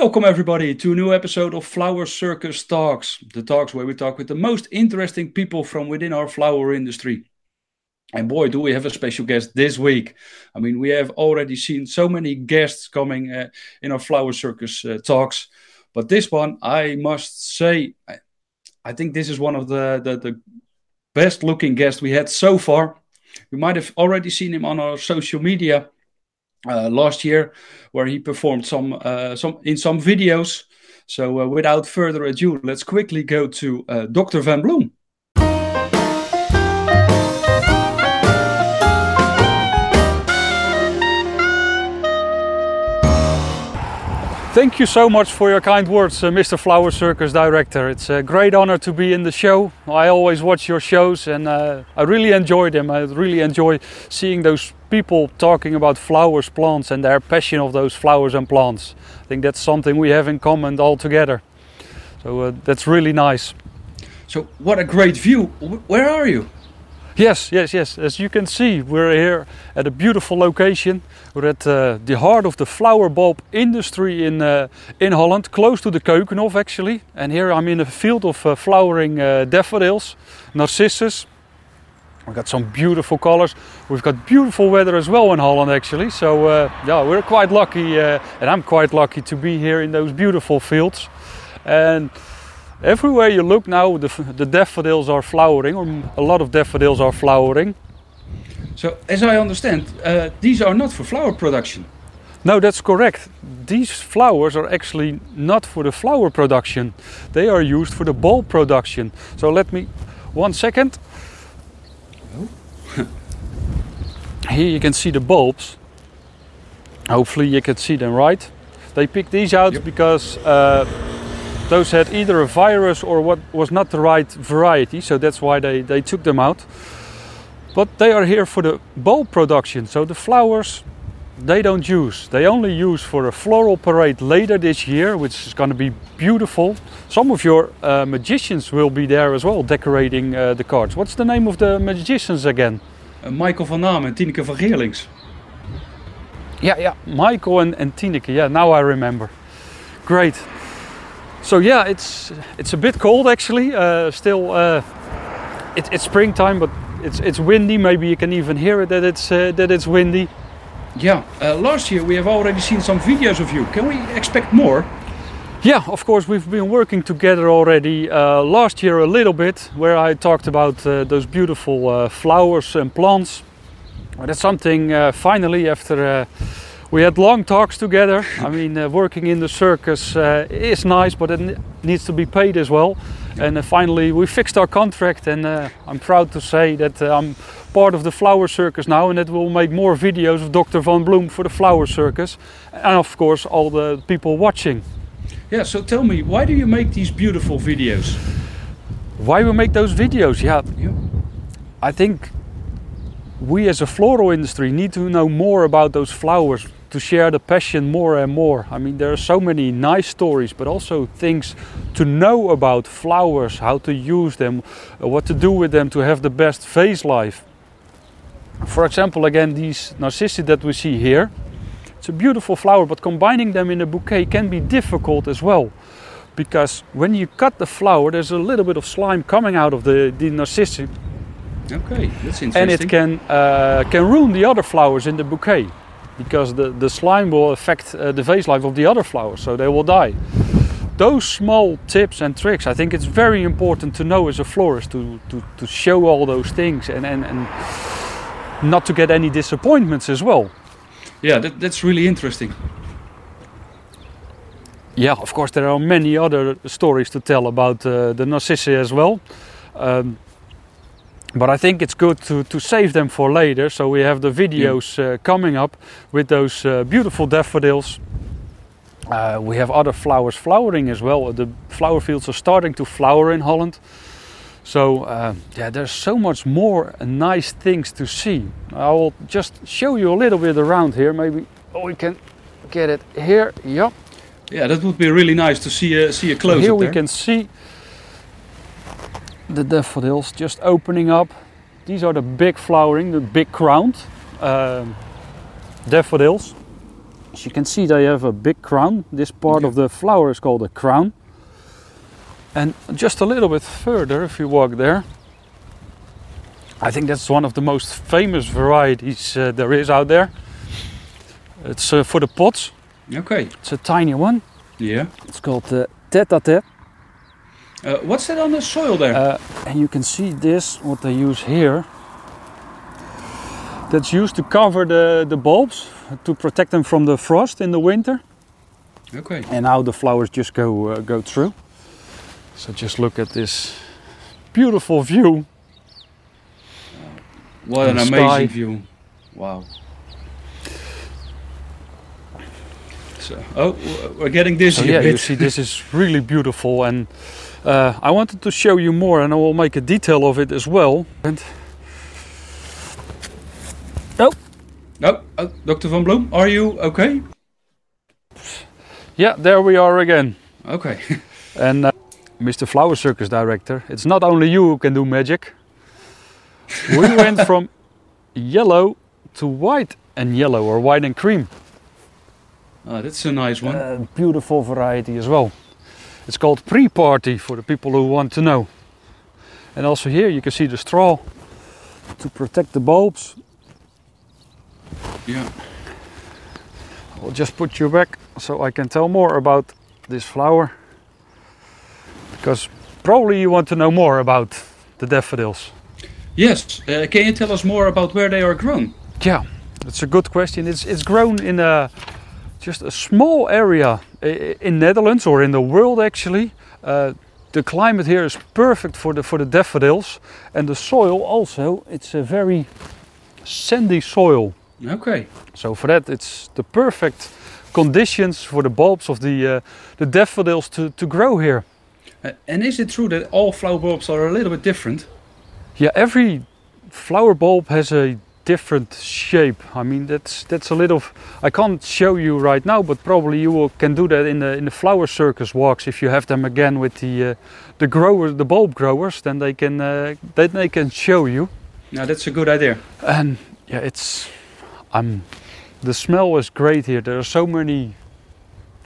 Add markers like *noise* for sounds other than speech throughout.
Welcome, everybody, to a new episode of Flower Circus Talks. The talks where we talk with the most interesting people from within our flower industry. And boy, do we have a special guest this week. I mean, we have already seen so many guests coming uh, in our Flower Circus uh, talks. But this one, I must say, I, I think this is one of the, the, the best looking guests we had so far. You might have already seen him on our social media last year, where he performed some uh, some in some videos. So, uh, without further ado, let's quickly go to uh, Dr. Van Bloem. Thank you so much for your kind words, uh, Mr. Flower Circus Director. It's a great honor to be in the show. I always watch your shows and uh, I really enjoy them. I really enjoy seeing those people talking about flowers, plants, and their passion of those flowers and plants. I think that's something we have in common all together. So uh, that's really nice. So, what a great view! Where are you? Yes, yes, yes. As you can see, we're here at a beautiful location. We're at uh, the heart of the flower bulb industry in uh, in Holland, close to the Keukenhof actually. And here I'm in a field of uh, flowering uh, daffodils, narcissus. We've got some beautiful colors. We've got beautiful weather as well in Holland actually. So uh, yeah, we're quite lucky, uh, and I'm quite lucky to be here in those beautiful fields. And Everywhere you look now, the, the daffodils are flowering, or a lot of daffodils are flowering. So, as I understand, uh, these are not for flower production. No, that's correct. These flowers are actually not for the flower production. They are used for the bulb production. So let me, one second. Oh. Here you can see the bulbs. Hopefully you can see them right. They picked these out yep. because uh, those had either a virus or what was not the right variety, so that's why they, they took them out. But they are here for the bulb production, so the flowers they don't use. They only use for a floral parade later this year, which is going to be beautiful. Some of your uh, magicians will be there as well, decorating uh, the cards. What's the name of the magicians again? Uh, Michael van Naam and Tineke van Geerlings. Yeah, yeah, Michael and, and Tineke. Yeah, now I remember. Great. So yeah, it's it's a bit cold actually. Uh, still, uh, it, it's springtime, but it's it's windy. Maybe you can even hear it that it's uh, that it's windy. Yeah. Uh, last year we have already seen some videos of you. Can we expect more? Yeah, of course we've been working together already. Uh, last year a little bit, where I talked about uh, those beautiful uh, flowers and plants. That's something finally after we had long talks together. I mean, uh, working in the circus uh, is nice, but it needs to be paid as well. And uh, finally, we fixed our contract, and uh, I'm proud to say that uh, I'm part of the Flower Circus now, and that we'll make more videos of Dr. Van Bloem for the Flower Circus, and of course, all the people watching. Yeah, so tell me, why do you make these beautiful videos? Why we make those videos? Yeah, yeah. I think we as a floral industry need to know more about those flowers to share the passion more and more. I mean, there are so many nice stories, but also things to know about flowers, how to use them, uh, what to do with them to have the best vase life. For example, again, these narcissi that we see here. It's a beautiful flower, but combining them in a bouquet can be difficult as well. Because when you cut the flower, there's a little bit of slime coming out of the, the narcissi. Okay, that's interesting. And it can, uh, can ruin the other flowers in the bouquet because the, the slime will affect uh, the vase life of the other flowers, so they will die. Those small tips and tricks, I think it's very important to know as a florist to, to, to show all those things and, and, and not to get any disappointments as well. Yeah, that, that's really interesting. Yeah, of course, there are many other stories to tell about uh, the Narcissi as well. Um, but I think it's good to, to save them for later. So we have the videos uh, coming up with those uh, beautiful daffodils. Uh, we have other flowers flowering as well. The flower fields are starting to flower in Holland. So uh, yeah, there's so much more nice things to see. I will just show you a little bit around here. Maybe we can get it here. Yeah. Yeah, that would be really nice to see a, see a close. So here we there. can see the daffodils just opening up. These are the big flowering, the big crowned um, daffodils. As you can see, they have a big crown. This part of the flower is called a crown. And just a little bit further, if you walk there, I think that's one of the most famous varieties uh, there is out there. It's uh, for the pots. Okay. It's a tiny one. Yeah. It's called uh, tete-a-tete. Uh, what's that on the soil there? Uh, and you can see this, what they use here. That's used to cover the, the bulbs to protect them from the frost in the winter. okay. And now the flowers just go uh, go through. So just look at this beautiful view. What an amazing sky. view. Wow. So, oh, we're getting dizzy. So yeah, you see this is really beautiful and uh, I wanted to show you more and I will make a detail of it as well. And Oh, oh, Dr. Van Bloem, are you okay? yeah, there we are again. Okay. *laughs* And uh, Mr. Flower Circus director, it's not only you who can do magic. We *laughs* went from yellow to white and yellow, or white and cream. Ah, that's a nice one. Uh, beautiful variety as well. It's called pre-party for the people who want to know. And also here you can see the straw to protect the bulbs. yeah. I'll just put you back so I can tell more about this flower. Because probably you want to know more about the daffodils. Yes. Uh, can you tell us more about where they are grown? Yeah, that's a good question. It's it's grown in a just a small area in Netherlands or in the world actually. Uh, the climate here is perfect for the for the daffodils, and the soil also. It's a very sandy soil, Okay. so for that it's the perfect conditions for the bulbs of the uh, the daffodils to to grow here. Uh, and is it true that all flower bulbs are a little bit different? Yeah, every flower bulb has a different shape. I mean, that's that's a little. I can't show you right now, but probably you will, can do that in the in the flower circus walks if you have them again with the uh, the growers, the bulb growers. Then they can uh, then they can show you. Now, that's a good idea. And yeah, it's I'm. The smell is great here. There are so many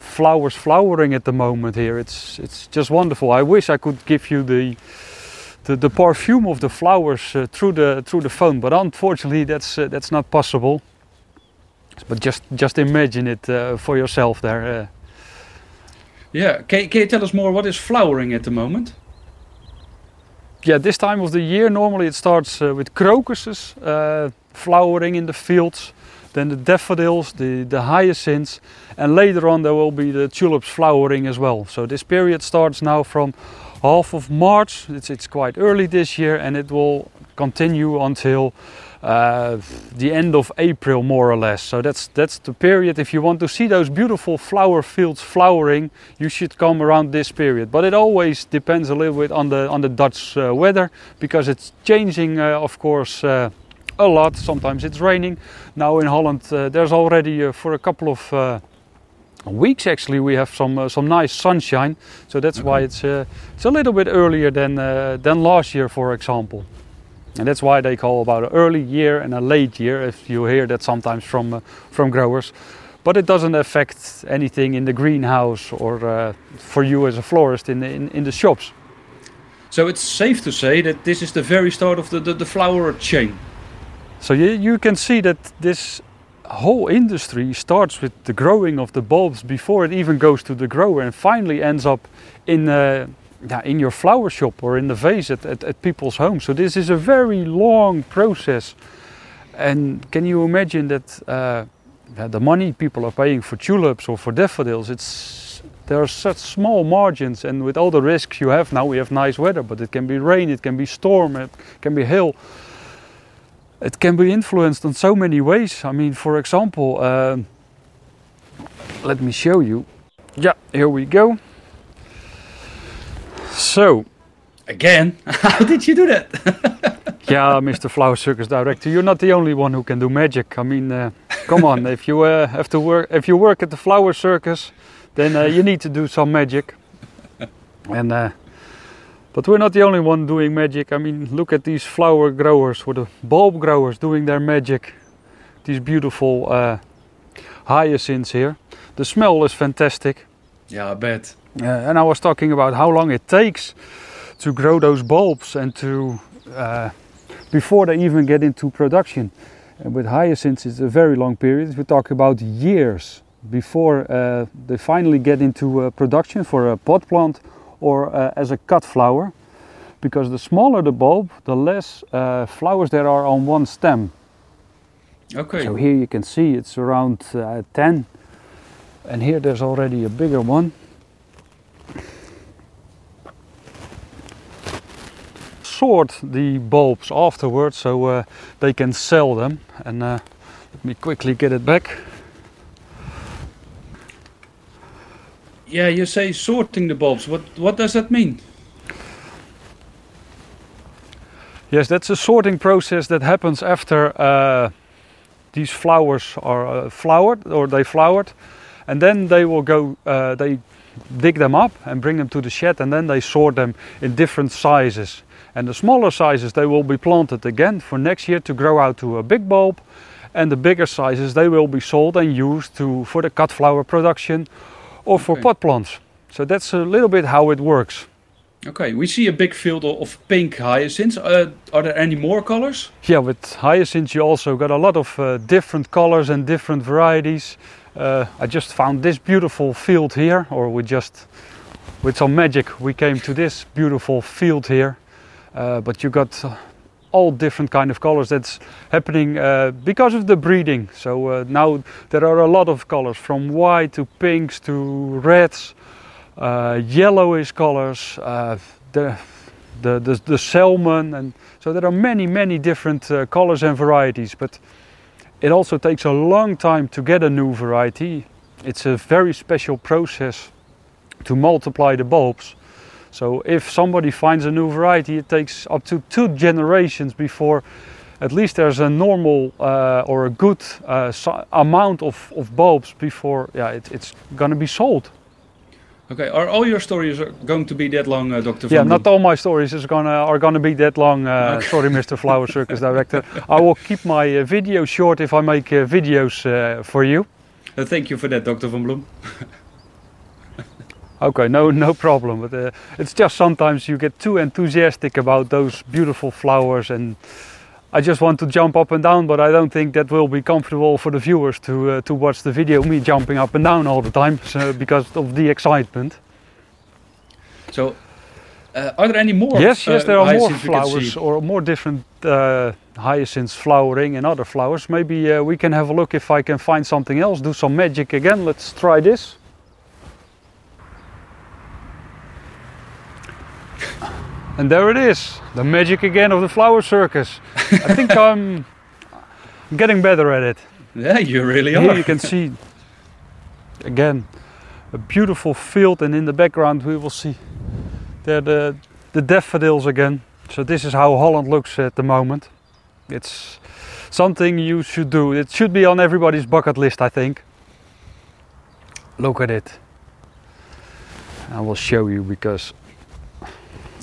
flowers flowering at the moment here. It's it's just wonderful. I wish I could give you the the, the perfume of the flowers uh, through the through the phone, but unfortunately that's uh, that's not possible. But just just imagine it uh, for yourself there. Uh, Yeah. Can, can you tell us more what is flowering at the moment? yeah, this time of the year normally it starts uh, with crocuses uh, flowering in the fields, then the daffodils, the, the hyacinths, and later on there will be the tulips flowering as well. So this period starts now from half of March. It's, it's quite early this year, and it will continue until uh, the end of April, more or less. So that's that's the period. If you want to see those beautiful flower fields flowering, you should come around this period. But it always depends a little bit on the on the Dutch uh, weather because it's changing, uh, of course. A lot. Sometimes it's raining. Now in Holland, uh, there's already uh, for a couple of uh, weeks actually we have some uh, some nice sunshine. So that's why it's uh, it's a little bit earlier than uh, than last year, for example. And that's why they call about an early year and a late year. If you hear that sometimes from from growers, but it doesn't affect anything in the greenhouse or for you as a florist in the, in, in the shops. So it's safe to say that this is the very start of the, the, the flower chain. So you, you can see that this whole industry starts with the growing of the bulbs before it even goes to the grower and finally ends up in uh, in your flower shop or in the vase at, at, at people's homes. So this is a very long process. And can you imagine that uh, the money people are paying for tulips or for daffodils, it's there are such small margins and with all the risks you have now we have nice weather, but it can be rain, it can be storm, it can be hail it can be influenced in so many ways. I mean, for example, um let me show you. Yeah, here we go. So, Again? *laughs* How did you do that? *laughs* yeah, Mr. Flower Circus Director, you're not the only one who can do magic. I mean, uh, come on, if you uh, have to work, if you work at the Flower Circus, then uh, you need to do some magic. And uh, but we're not the only one doing magic. I mean, look at these flower growers or the bulb growers doing their magic. These beautiful uh, hyacinths here. The smell is fantastic. Yeah, I bet. Uh, and I was talking about how long it takes to grow those bulbs and to uh, before they even get into production. And with hyacinths, it's a very long period. We talk about years before uh, they finally get into uh, production for a pot plant or uh, as a cut flower. Because the smaller the bulb, the less uh, flowers there are on one stem. Okay. So here you can see it's around uh, 10 and here there's already a bigger one. Sort the bulbs afterwards so uh, they can sell them and uh, let me quickly get it back. Yeah, you say sorting the bulbs. What what does that mean? Yes, that's a sorting process that happens after uh, these flowers are uh, flowered or they flowered, and then they will go. Uh, they dig them up and bring them to the shed, and then they sort them in different sizes. And the smaller sizes they will be planted again for next year to grow out to a big bulb, and the bigger sizes they will be sold and used to for the cut flower production or for Okay. pot plants. So that's a little bit how it works. Okay, we see a big field of pink hyacinths. Uh, are there any more colors? Yeah, with hyacinths you also got a lot of uh, different colors and different varieties. Uh, I just found this beautiful field here, or we just, with some magic, we came to this beautiful field here. Uh, but you got uh, all different kind of colors. That's happening uh, because of the breeding. So uh, now there are a lot of colors, from white to pinks to reds, uh, yellowish colors. Uh, the the, the, the salmon and so there are many many different uh, colors and varieties but it also takes a long time to get a new variety it's a very special process to multiply the bulbs so if somebody finds a new variety it takes up to two generations before at least there's a normal uh, or a good uh, si- amount of, of bulbs before yeah it, it's going to be sold Okay, are all your stories are going to be that long, uh, Dr. Van Yeah, not all my stories is gonna are gonna be that long. Uh, Okay. Sorry, Mr. Flower *laughs* Circus Director. I will keep my uh, videos short if I make uh, videos uh, for you. Uh, thank you for that, Dr. Van Bloem. *laughs* Okay, no, no problem. But uh, it's just sometimes you get too enthusiastic about those beautiful flowers, and I just want to jump up and down. But I don't think that will be comfortable for the viewers to uh, to watch the video me jumping up and down all the time so, because of the excitement. So, uh, are there any more? yes, yes, uh, there are more we can flowers or more different uh, hyacinths flowering and other flowers. Maybe uh, we can have a look if I can find something else. Do some magic again. Let's try this. And there it is, the magic again of the flower circus. I think *laughs* I'm getting better at it. Yeah, you really Here are. you can see again a beautiful field, and in the background we will see there the the daffodils again. So this is how Holland looks at the moment. It's something you should do. It should be on everybody's bucket list, I think. Look at it. I will show you because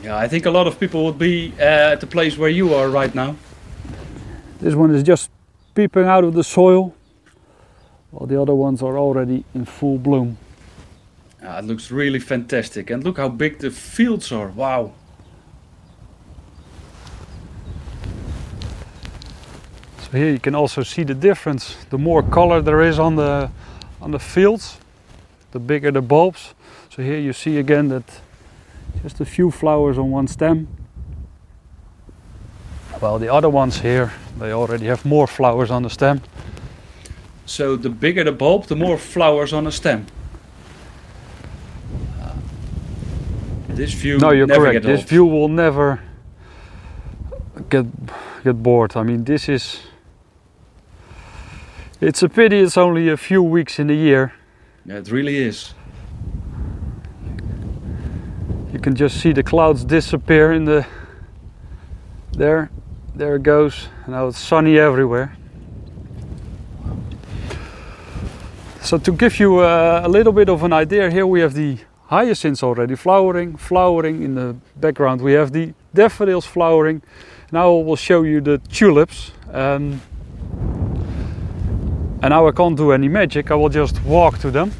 Yeah, I think a lot of people would be uh, at the place where you are right now. this one is just peeping out of the soil, while the other ones are already in full bloom. Yeah, it looks really fantastic. And look how big the fields are. Wow. So here you can also see the difference. The more color there is on the on the fields, the bigger the bulbs. So here you see again that just a few flowers on one stem. While the other ones here, they already have more flowers on the stem. So the bigger the bulb, the more flowers on a stem. Uh, this view no, you're correct. This old. view will never get get bored. I mean, this is. It's a pity it's only a few weeks in the year. Yeah, it really is. You can just see the clouds disappear in the there there it goes now it's sunny everywhere so to give you uh, a little bit of an idea here we have the hyacinths already flowering flowering in the background we have the daffodils flowering now I will show you the tulips um, And now I can't do any magic. I will just walk to them.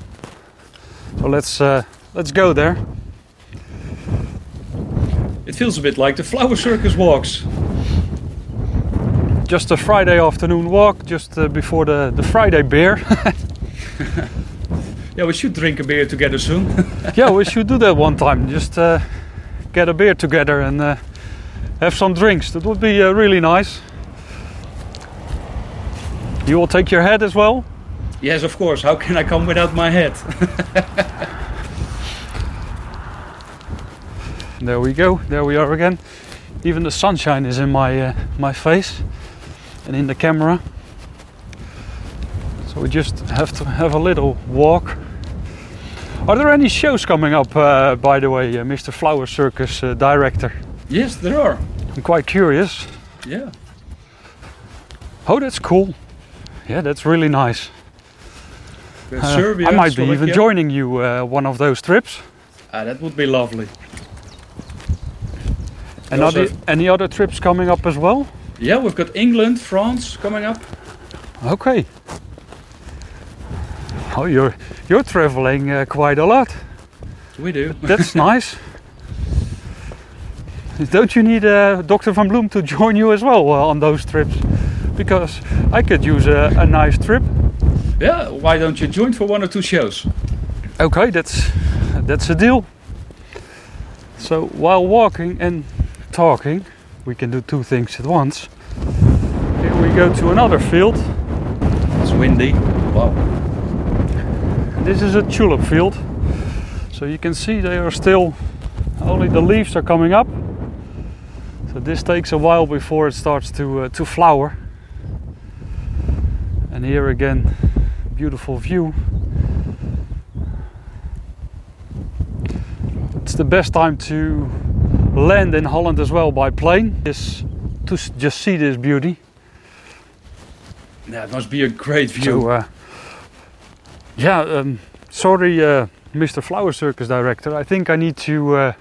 So let's uh, let's go there. It feels a bit like the flower circus walks. Just a Friday afternoon walk, just uh, before the, the Friday beer. *laughs* Yeah, we should drink a beer together soon. *laughs* yeah, we should do that one time. Just uh, get a beer together and uh, have some drinks. That would be uh, really nice. You will take your head as well? yes, of course. How can I come without my *laughs* There we go. There we are again. Even the sunshine is in my uh, my face and in the camera. So we just have to have a little walk. Are there any shows coming up, uh, by the way, uh, Mr. Flower Circus uh, director? yes, there are. I'm quite curious. Yeah. Oh, that's cool. Yeah, that's really nice. Uh, Serbia, I might be even joining you uh, one of those trips. Ah, that would be lovely. And also are there any other trips coming up as well? Yeah, we've got England, France coming up. Okay. Oh, you're you're traveling uh, quite a lot. We do. *laughs* That's nice. Don't you need uh, Dr. Van Bloem to join you as well uh, on those trips? Because I could use a, a nice trip. Yeah, why don't you join for one or two shows? Okay, that's that's a deal. So while walking and talking, we can do two things at once. Here we go to another field. It's windy. Wow. This is a tulip field. So you can see they are still only the leaves are coming up. So this takes a while before it starts to uh, to flower. And here again, beautiful view. It's the best time to land in Holland as well by plane. Is to just see this beauty. Yeah, it must be a great view. So, uh, yeah, um, sorry, uh, Mr. Flower Circus director. I think I need to. Uh,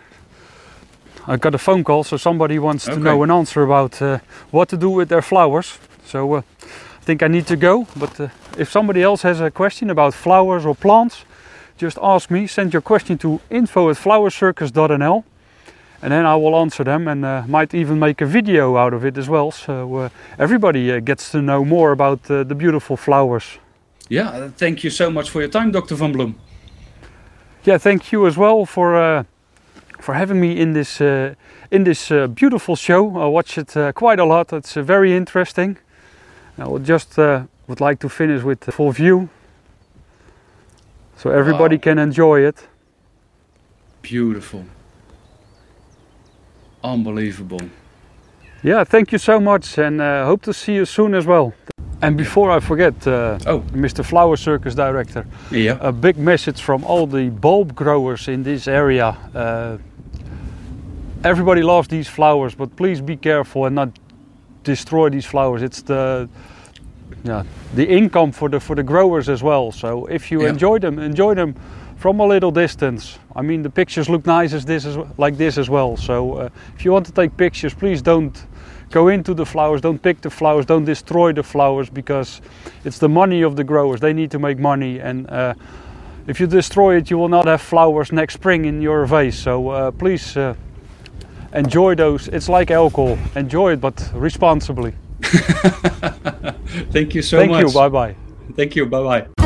I got a phone call, so somebody wants to know an answer about uh, what to do with their flowers. So uh, I think I need to go. But uh, if somebody else has a question about flowers or plants, just ask me. Send your question to info at flowercircus.nl. And then I will answer them and uh, might even make a video out of it as well. So uh, everybody uh, gets to know more about uh, the beautiful flowers. Yeah, uh, thank you so much for your time, Dr. Van Bloem. Yeah, thank you as well for uh, for having me in this uh, in this uh, beautiful show. I watch it uh, quite a lot. It's uh, very interesting. I would just uh, would like to finish with the full view, so everybody Wow. can enjoy it. Beautiful. Unbelievable. Yeah, thank you so much, and uh, hope to see you soon as well. And before I forget, uh, Oh, Mr. Flower Circus director, yeah. a big message from all the bulb growers in this area. Uh, everybody loves these flowers, but please be careful and not destroy these flowers. It's the yeah, the income for the for the growers as well. So if you Yeah. enjoy them, enjoy them from a little distance. I mean, the pictures look nice as this as like this as well. So uh, if you want to take pictures, please don't go into the flowers, don't pick the flowers, don't destroy the flowers because it's the money of the growers. They need to make money, and uh, if you destroy it, you will not have flowers next spring in your vase. So uh, please uh, enjoy those. It's like alcohol. Enjoy it, but responsibly. *laughs* Thank you so Thank much. you. Bye bye. Thank you. Bye bye.